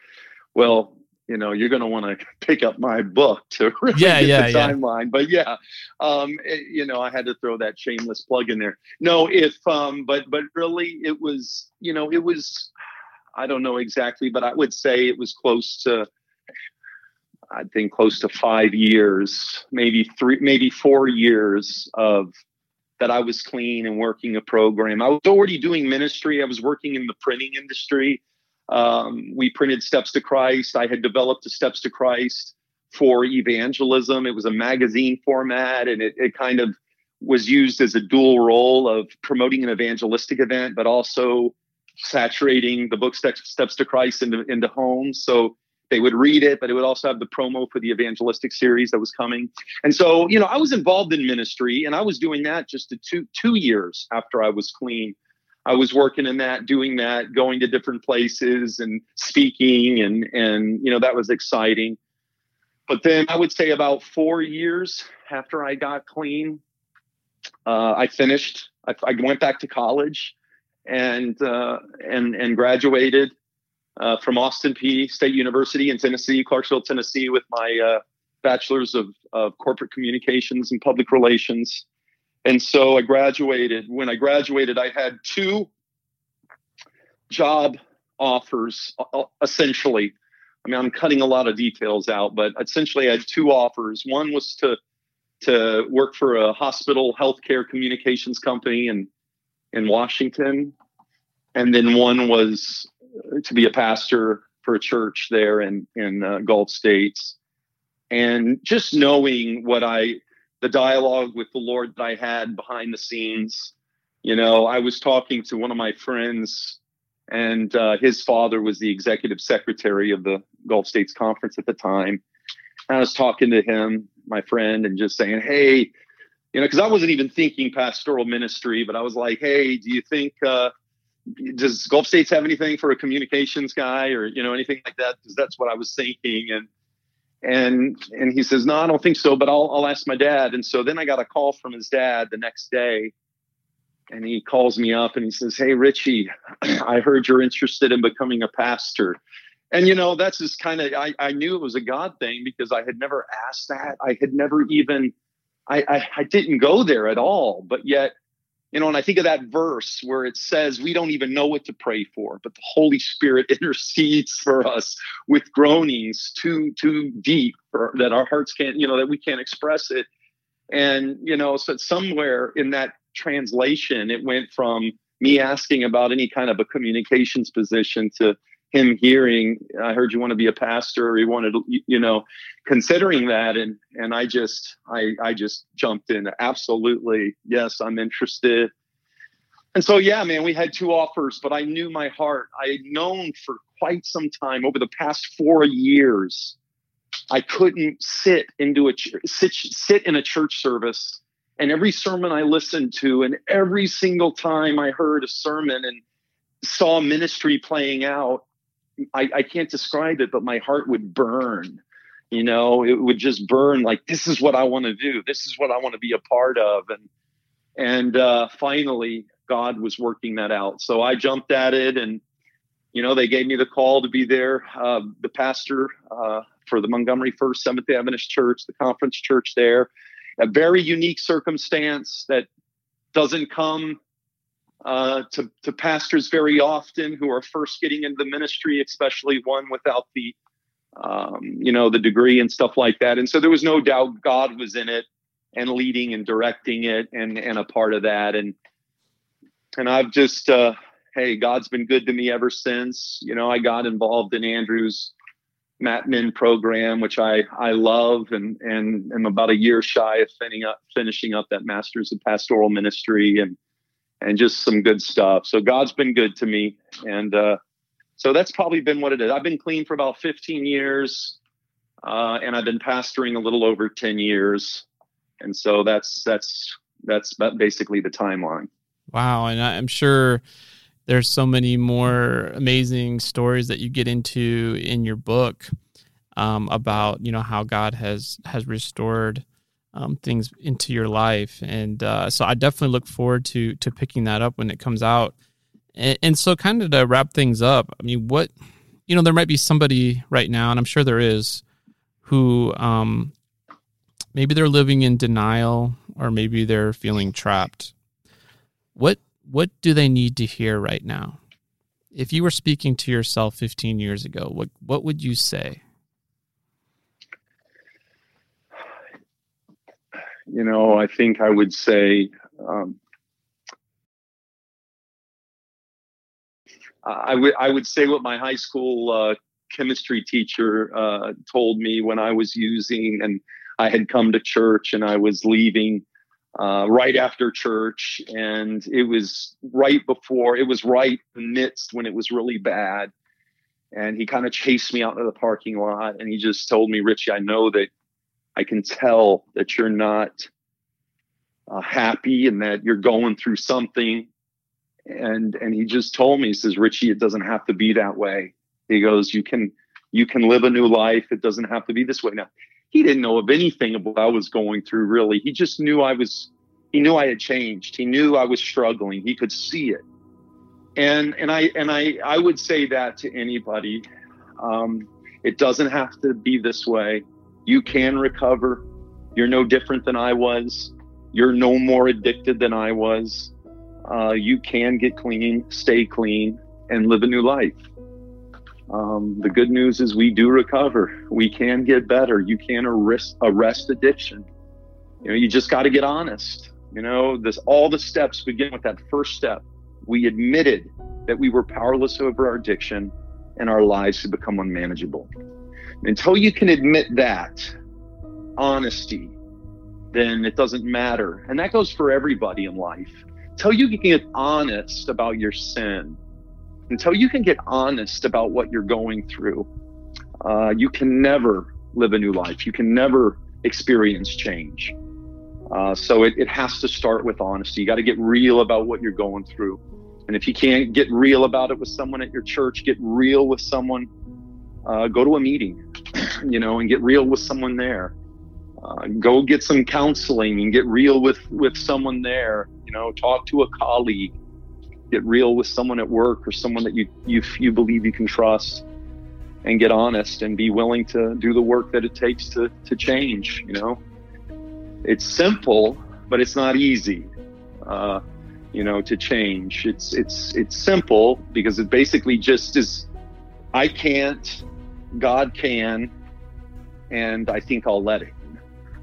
well you know you're going to want to pick up my book to really yeah, get yeah, the yeah. timeline. But yeah um it, you know i had to throw that shameless plug in there. No if um but but really it was you know it was i don't know exactly but i would say it was close to i think close to five years maybe three maybe four years of that i was clean and working a program. I was already doing ministry. I was working in the printing industry um, we printed Steps to Christ. I had developed a Steps to Christ for evangelism. It was a magazine format, and it, it kind of was used as a dual role of promoting an evangelistic event, but also saturating the book Steps, Steps to Christ into, into homes. So they would read it, but it would also have the promo for the evangelistic series that was coming. And so, you know, I was involved in ministry, and I was doing that just two two years after I was clean. I was working in that, doing that, going to different places and speaking, and and you know that was exciting. But then I would say about four years after I got clean, uh, I finished. I, I, went back to college and uh, and and graduated uh, from Austin Peay State University in Tennessee, Clarksville, Tennessee, with my uh, bachelor's of, of corporate communications and public relations and so I graduated. When I graduated, I had two job offers uh, uh, essentially. I mean, I'm cutting a lot of details out, but essentially I had two offers. One was to to work for a hospital healthcare communications company in in Washington, and then one was to be a pastor for a church there in in uh, Gulf states. And just knowing what I the dialogue with the Lord that I had behind the scenes. You know, I was talking to one of my friends, and uh, his father was the executive secretary of the Gulf States Conference at the time. And I was talking to him, my friend, and just saying, hey, you know, because I wasn't even thinking pastoral ministry, but I was like, hey, do you think, uh, does Gulf States have anything for a communications guy or, you know, anything like that? Because that's what I was thinking. And, and and he says, "No, I don't think so, but I'll I'll ask my dad." And so then I got a call from his dad the next day, and he calls me up and he says, Hey, Richie, I heard you're interested in becoming a pastor. And, you know, that's just kind of, I, I knew it was a God thing because I had never asked that. I had never even, I, I, I didn't go there at all. But yet, you know, and I think of that verse where it says we don't even know what to pray for, but the Holy Spirit intercedes for us with groanings too too deep for, that our hearts can't, you know, that we can't express it. And you know, so somewhere in that translation, it went from me asking about any kind of a communications position to him hearing, I heard you want to be a pastor, or he wanted you know, considering that. And, and I just, I, I just jumped in. Absolutely. Yes, I'm interested. And so, yeah, man, we had two offers, but I knew my heart. I had known for quite some time over the past four years, I couldn't sit into a sit, sit in a church service and every sermon I listened to, and every single time I heard a sermon and saw ministry playing out, I, I can't describe it, but my heart would burn. You know, it would just burn like this is what I want to do. This is what I want to be a part of. And and uh, finally, God was working that out. So I jumped at it, and you know, they gave me the call to be there, uh, the pastor uh, for the Montgomery First Seventh Day Adventist Church, the conference church there a very unique circumstance that doesn't come uh, to, to pastors very often who are first getting into the ministry, especially one without the, um, you know, the degree and stuff like that. And so there was no doubt God was in it and leading and directing it and, and a part of that. And, and I've just, uh, hey, God's been good to me ever since. You know, I got involved in Andrews Matt Min program, which I I love, and and am about a year shy of finishing up finishing up that Masters of Pastoral Ministry, and and just some good stuff. So God's been good to me, and uh, so that's probably been what it is. I've been clean for about 15 years, uh, and I've been pastoring a little over 10 years, and so that's that's that's basically the timeline. Wow, and I'm sure there's so many more amazing stories that you get into in your book um, about you know how God has has restored um, things into your life, and uh, so I definitely look forward to to picking that up when it comes out. And, and so, kind of to wrap things up, I mean, what you know, there might be somebody right now, and I'm sure there is, who um, maybe they're living in denial, or maybe they're feeling trapped. What what do they need to hear right now? If you were speaking to yourself 15 years ago, what what would you say? You know, I think I would say um, I would I would say what my high school uh, chemistry teacher uh, told me when I was using and I had come to church and I was leaving uh, right after church, and it was right before it was right midst when it was really bad. And he kind of chased me out of the parking lot, and he just told me, "Richie, I know that I can tell that you're not uh, happy and that you're going through something." And and he just told me, he says, "Richie, it doesn't have to be that way." He goes, "You can." You can live a new life. It doesn't have to be this way. Now, he didn't know of anything of what I was going through really. He just knew I was he knew I had changed. He knew I was struggling. He could see it. And and I and I I would say that to anybody. Um, it doesn't have to be this way. You can recover. You're no different than I was. You're no more addicted than I was. Uh, you can get clean, stay clean, and live a new life. Um, the good news is we do recover. We can get better. You can arrest, arrest addiction. You know, you just got to get honest. You know, this all the steps begin with that first step. We admitted that we were powerless over our addiction and our lives had become unmanageable. Until you can admit that honesty, then it doesn't matter. And that goes for everybody in life. Until you can get honest about your sin, until you can get honest about what you're going through, uh, you can never live a new life. You can never experience change. Uh, so it, it has to start with honesty. You got to get real about what you're going through. And if you can't get real about it with someone at your church, get real with someone. Uh, go to a meeting, you know, and get real with someone there. Uh, go get some counseling and get real with with someone there. You know, talk to a colleague, get real with someone at work or someone that you you you believe you can trust, and get honest and be willing to do the work that it takes to to change. You know, it's simple, but it's not easy. Uh, you know, to change. It's it's it's simple because it basically just is. I can't, God can, and I think I'll let it.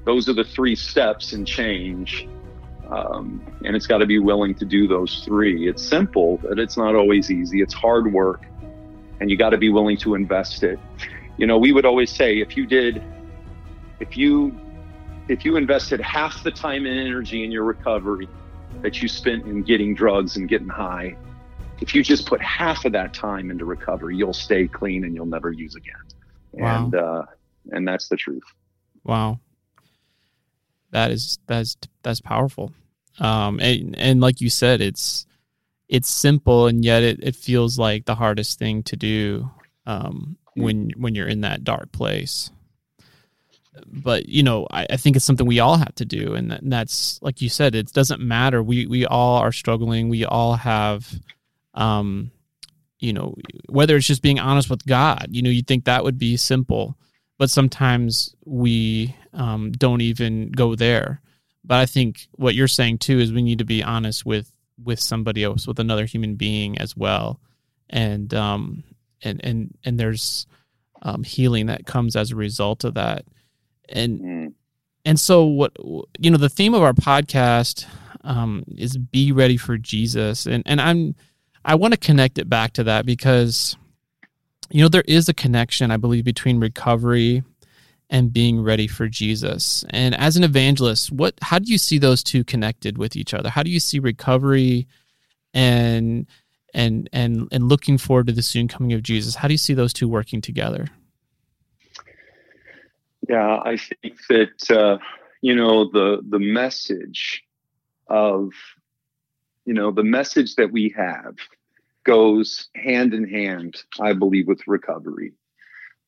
Those are the three steps in change. Um, and it's got to be willing to do those three. It's simple, but it's not always easy. It's hard work, and you got to be willing to invest it. You know, we would always say if you did, if you if you invested half the time and energy in your recovery that you spent in getting drugs and getting high, if you just put half of that time into recovery, you'll stay clean and you'll never use again. Wow. And uh, and that's the truth. Wow. That is that's that's powerful. Um and and like you said, it's it's simple and yet it, it feels like the hardest thing to do um when when you're in that dark place but you know I, I, think it's something we all have to do and, that, and, that's like you said it doesn't matter we we all are struggling we all have um you know whether it's just being honest with god you know you think that would be simple but sometimes we um, don't even go there. But i think what you're saying too is we need to be honest with with somebody else with another human being as well. And um and and and there's um, healing that comes as a result of that. And mm. and so what you know the theme of our podcast um, is be ready for jesus. And and i'm i want to connect it back to that because you know there is a connection i believe between recovery and being ready for jesus. And as an evangelist what how do you see those two connected with each other? How do you see recovery and and and and looking forward to the soon coming of jesus? How do you see those two working together? Yeah, I think that uh, you know the the message of you know the message that we have goes hand in hand, I believe, with recovery.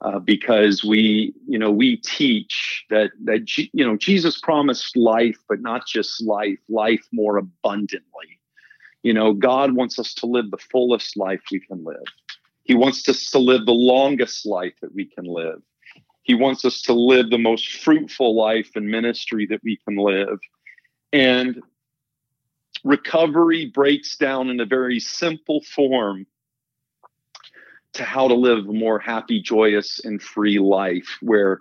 Uh, because we, you know, we teach that that you know Jesus promised life, but not just life, life more abundantly. You know, God wants us to live the fullest life we can live. He wants us to live the longest life that we can live. He wants us to live the most fruitful life and ministry that we can live. And recovery breaks down in a very simple form to how to live a more happy, joyous, and free life where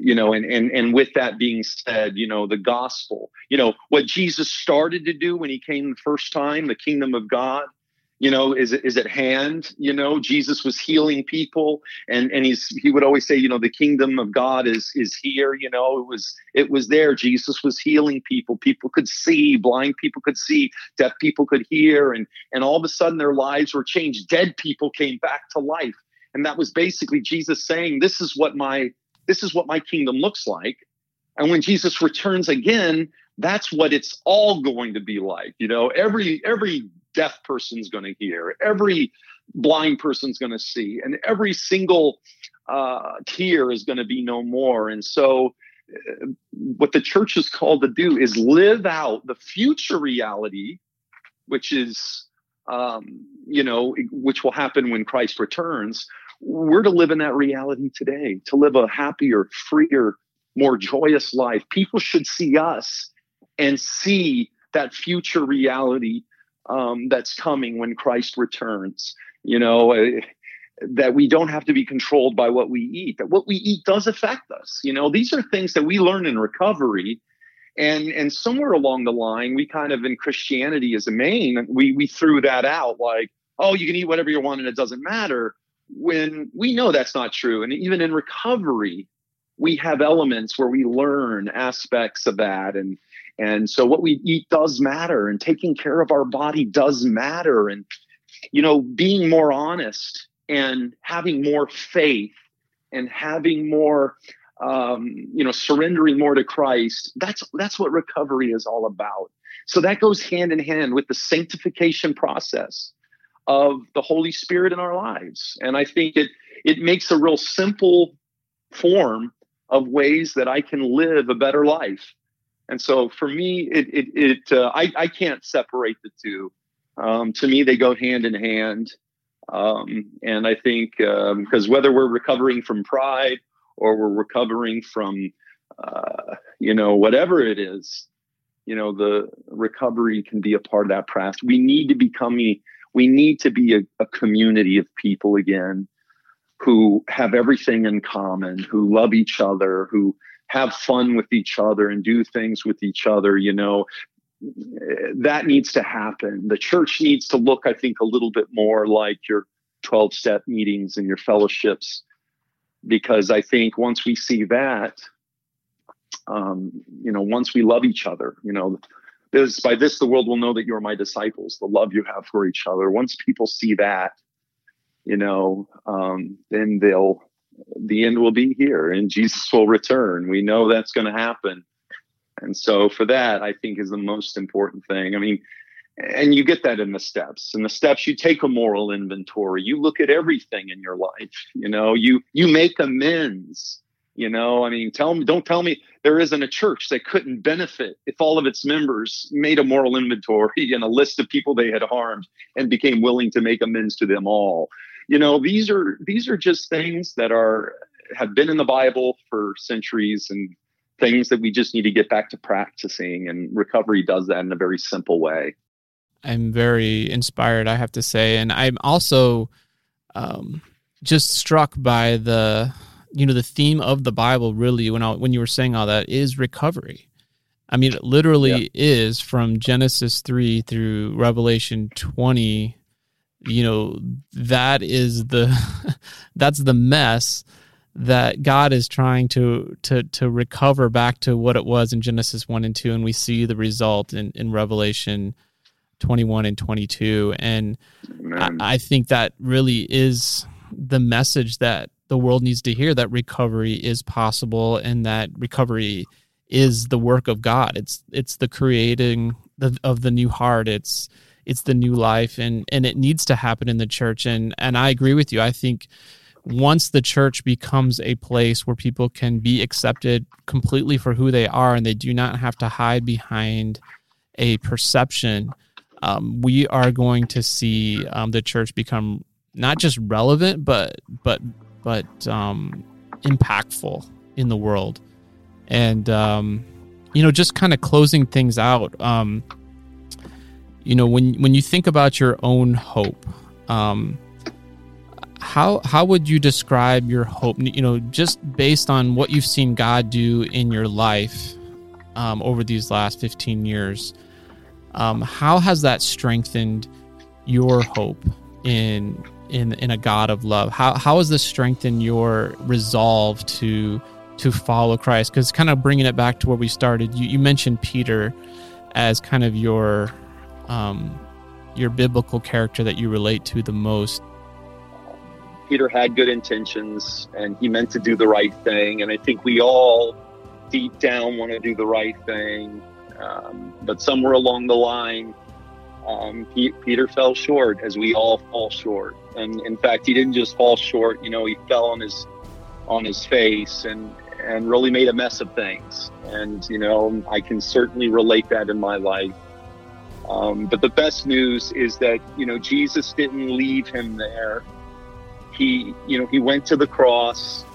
you know and and and with that being said you know the gospel you know what jesus started to do when he came the first time the kingdom of god you know is is at hand you know? Jesus was healing people and and he's he would always say you know the kingdom of god is is here you know? It was it was there. Jesus was healing people. People could see blind people could see deaf people could hear and and all of a sudden their lives were changed. Dead people came back to life. And that was basically jesus saying this is what my this is what my kingdom looks like. And when jesus returns again that's what it's all going to be like you know every every deaf person's going to hear, every blind person's going to see, and every single uh, tear is going to be no more. And so, uh, what the church is called to do is live out the future reality, which is, um, you know, which will happen when Christ returns. We're to live in that reality today, to live a happier, freer, more joyous life. People should see us and see that future reality um, that's coming when Christ returns. You know, uh, that we don't have to be controlled by what we eat, that what we eat does affect us. You know, these are things that we learn in recovery. And, and somewhere along the line, we kind of in Christianity as a main, we, we threw that out like, oh, you can eat whatever you want and it doesn't matter. When we know that's not true. And even in recovery, we have elements where we learn aspects of that and and so what we eat does matter and taking care of our body does matter. And, you know, being more honest and having more faith and having more, um, you know, surrendering more to Christ. That's, that's what recovery is all about. So that goes hand in hand with the sanctification process of the Holy Spirit in our lives. And I think it, it makes a real simple form of ways that I can live a better life And so for me, it, it, it uh, I, I can't separate the two. Um, to me, they go hand in hand. Um, and I think because um, whether we're recovering from pride or we're recovering from, uh, you know, whatever it is, you know, the recovery can be a part of that process. We need to become, we need to be a, a community of people again who have everything in common, who love each other, who have fun with each other and do things with each other, you know, that needs to happen. The church needs to look, I think, a little bit more like your 12 step meetings and your fellowships, because I think once we see that, um, you know, once we love each other, you know, this, by this the world will know that you're my disciples, the love you have for each other. Once people see that, you know, um, then they'll, the end will be here and Jesus will return. We know that's going to happen. And so for that, I think is the most important thing. I mean, and you get that in the steps. In the steps, you take a moral inventory. You look at everything in your life. You know, you you make amends. You know, I mean, tell me, don't tell me there isn't a church that couldn't benefit if all of its members made a moral inventory and a list of people they had harmed and became willing to make amends to them all you know these are these are just things that are have been in the bible for centuries and things that we just need to get back to practicing and recovery does that in a very simple way i'm very inspired i have to say and i'm also um, just struck by the you know the theme of the bible really when I, when you were saying all that is recovery i mean it literally yeah. is from genesis 3 through revelation 20 you know that is the that's the mess that God is trying to to to recover back to what it was in Genesis 1 and 2 and we see the result in in Revelation 21 and 22 and I, I think that really is the message that the world needs to hear that recovery is possible and that recovery is the work of God. It's it's the creating the, of the new heart. It's it's the new life and and it needs to happen in the church and and I agree with you. I think once the church becomes a place where people can be accepted completely for who they are and they do not have to hide behind a perception, um, we are going to see um, the church become not just relevant but but but um, impactful in the world. And um, you know, just kind of closing things out. You know when when you think about your own hope um, how how would you describe your hope? You know just based on what you've seen god do in your life um, over these last 15 years um, how has that strengthened your hope in in in a god of love? How how has this strengthened your resolve to to follow christ? Because kind of bringing it back to where we started you, you mentioned peter as kind of your um, your biblical character that you relate to the most? Peter had good intentions and he meant to do the right thing. And I think we all deep down want to do the right thing. Um, but somewhere along the line, um, he, Peter fell short, as we all fall short. And in fact, he didn't just fall short. You know, he fell on his on his face and and really made a mess of things. And you know, I can certainly relate that in my life. Um, but the best news is that, you know, Jesus didn't leave him there. He, you know, he went to the cross.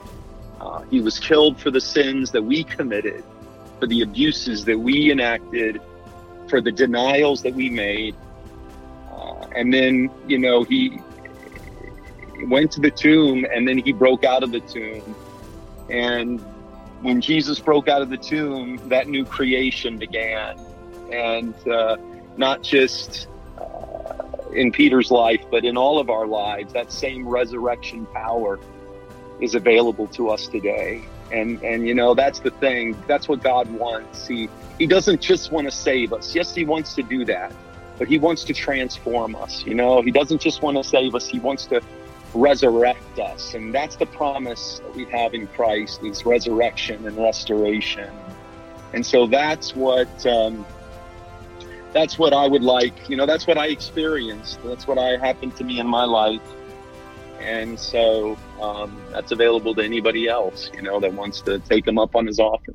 Uh, he was killed for the sins that we committed, for the abuses that we enacted, for the denials that we made. Uh, and then, you know, he went to the tomb and then he broke out of the tomb. And when Jesus broke out of the tomb, that new creation began. And, uh, not just uh, in Peter's life, but in all of our lives, that same resurrection power is available to us today. And and you know that's the thing. That's what God wants. He He doesn't just want to save us. Yes, He wants to do that, but He wants to transform us. You know, He doesn't just want to save us. He wants to resurrect us, and that's the promise that we have in Christ: is resurrection and restoration. And so that's what um, that's what I would like. You know, that's what I experienced. That's what I happened to me in my life. And so um, that's available to anybody else, you know, that wants to take him up on his offer.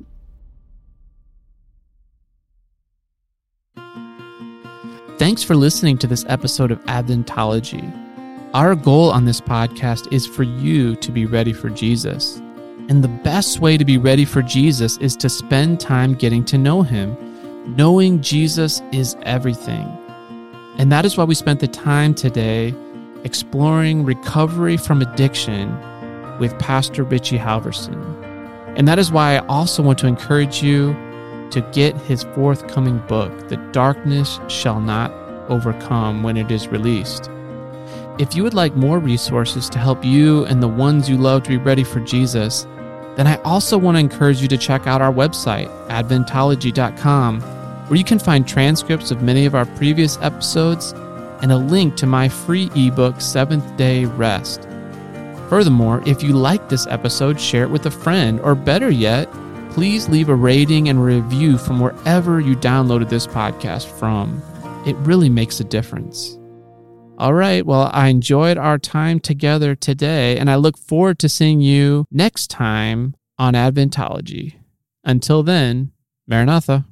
Thanks for listening to this episode of Adventology. Our goal on this podcast is for you to be ready for Jesus. And the best way to be ready for Jesus is to spend time getting to know him Knowing Jesus is everything. And that is why we spent the time today exploring recovery from addiction with Pastor Richie Halversen. And that is why I also want to encourage you to get his forthcoming book, The Darkness Shall Not Overcome, when it is released. If you would like more resources to help you and the ones you love to be ready for Jesus, then I also want to encourage you to check out our website, adventology.com, where you can find transcripts of many of our previous episodes and a link to my free ebook, Seventh Day Rest. Furthermore, if you like this episode, share it with a friend, or better yet, please leave a rating and review from wherever you downloaded this podcast from. It really makes a difference. All right, well, I enjoyed our time together today, and I look forward to seeing you next time on Adventology. Until then, Maranatha.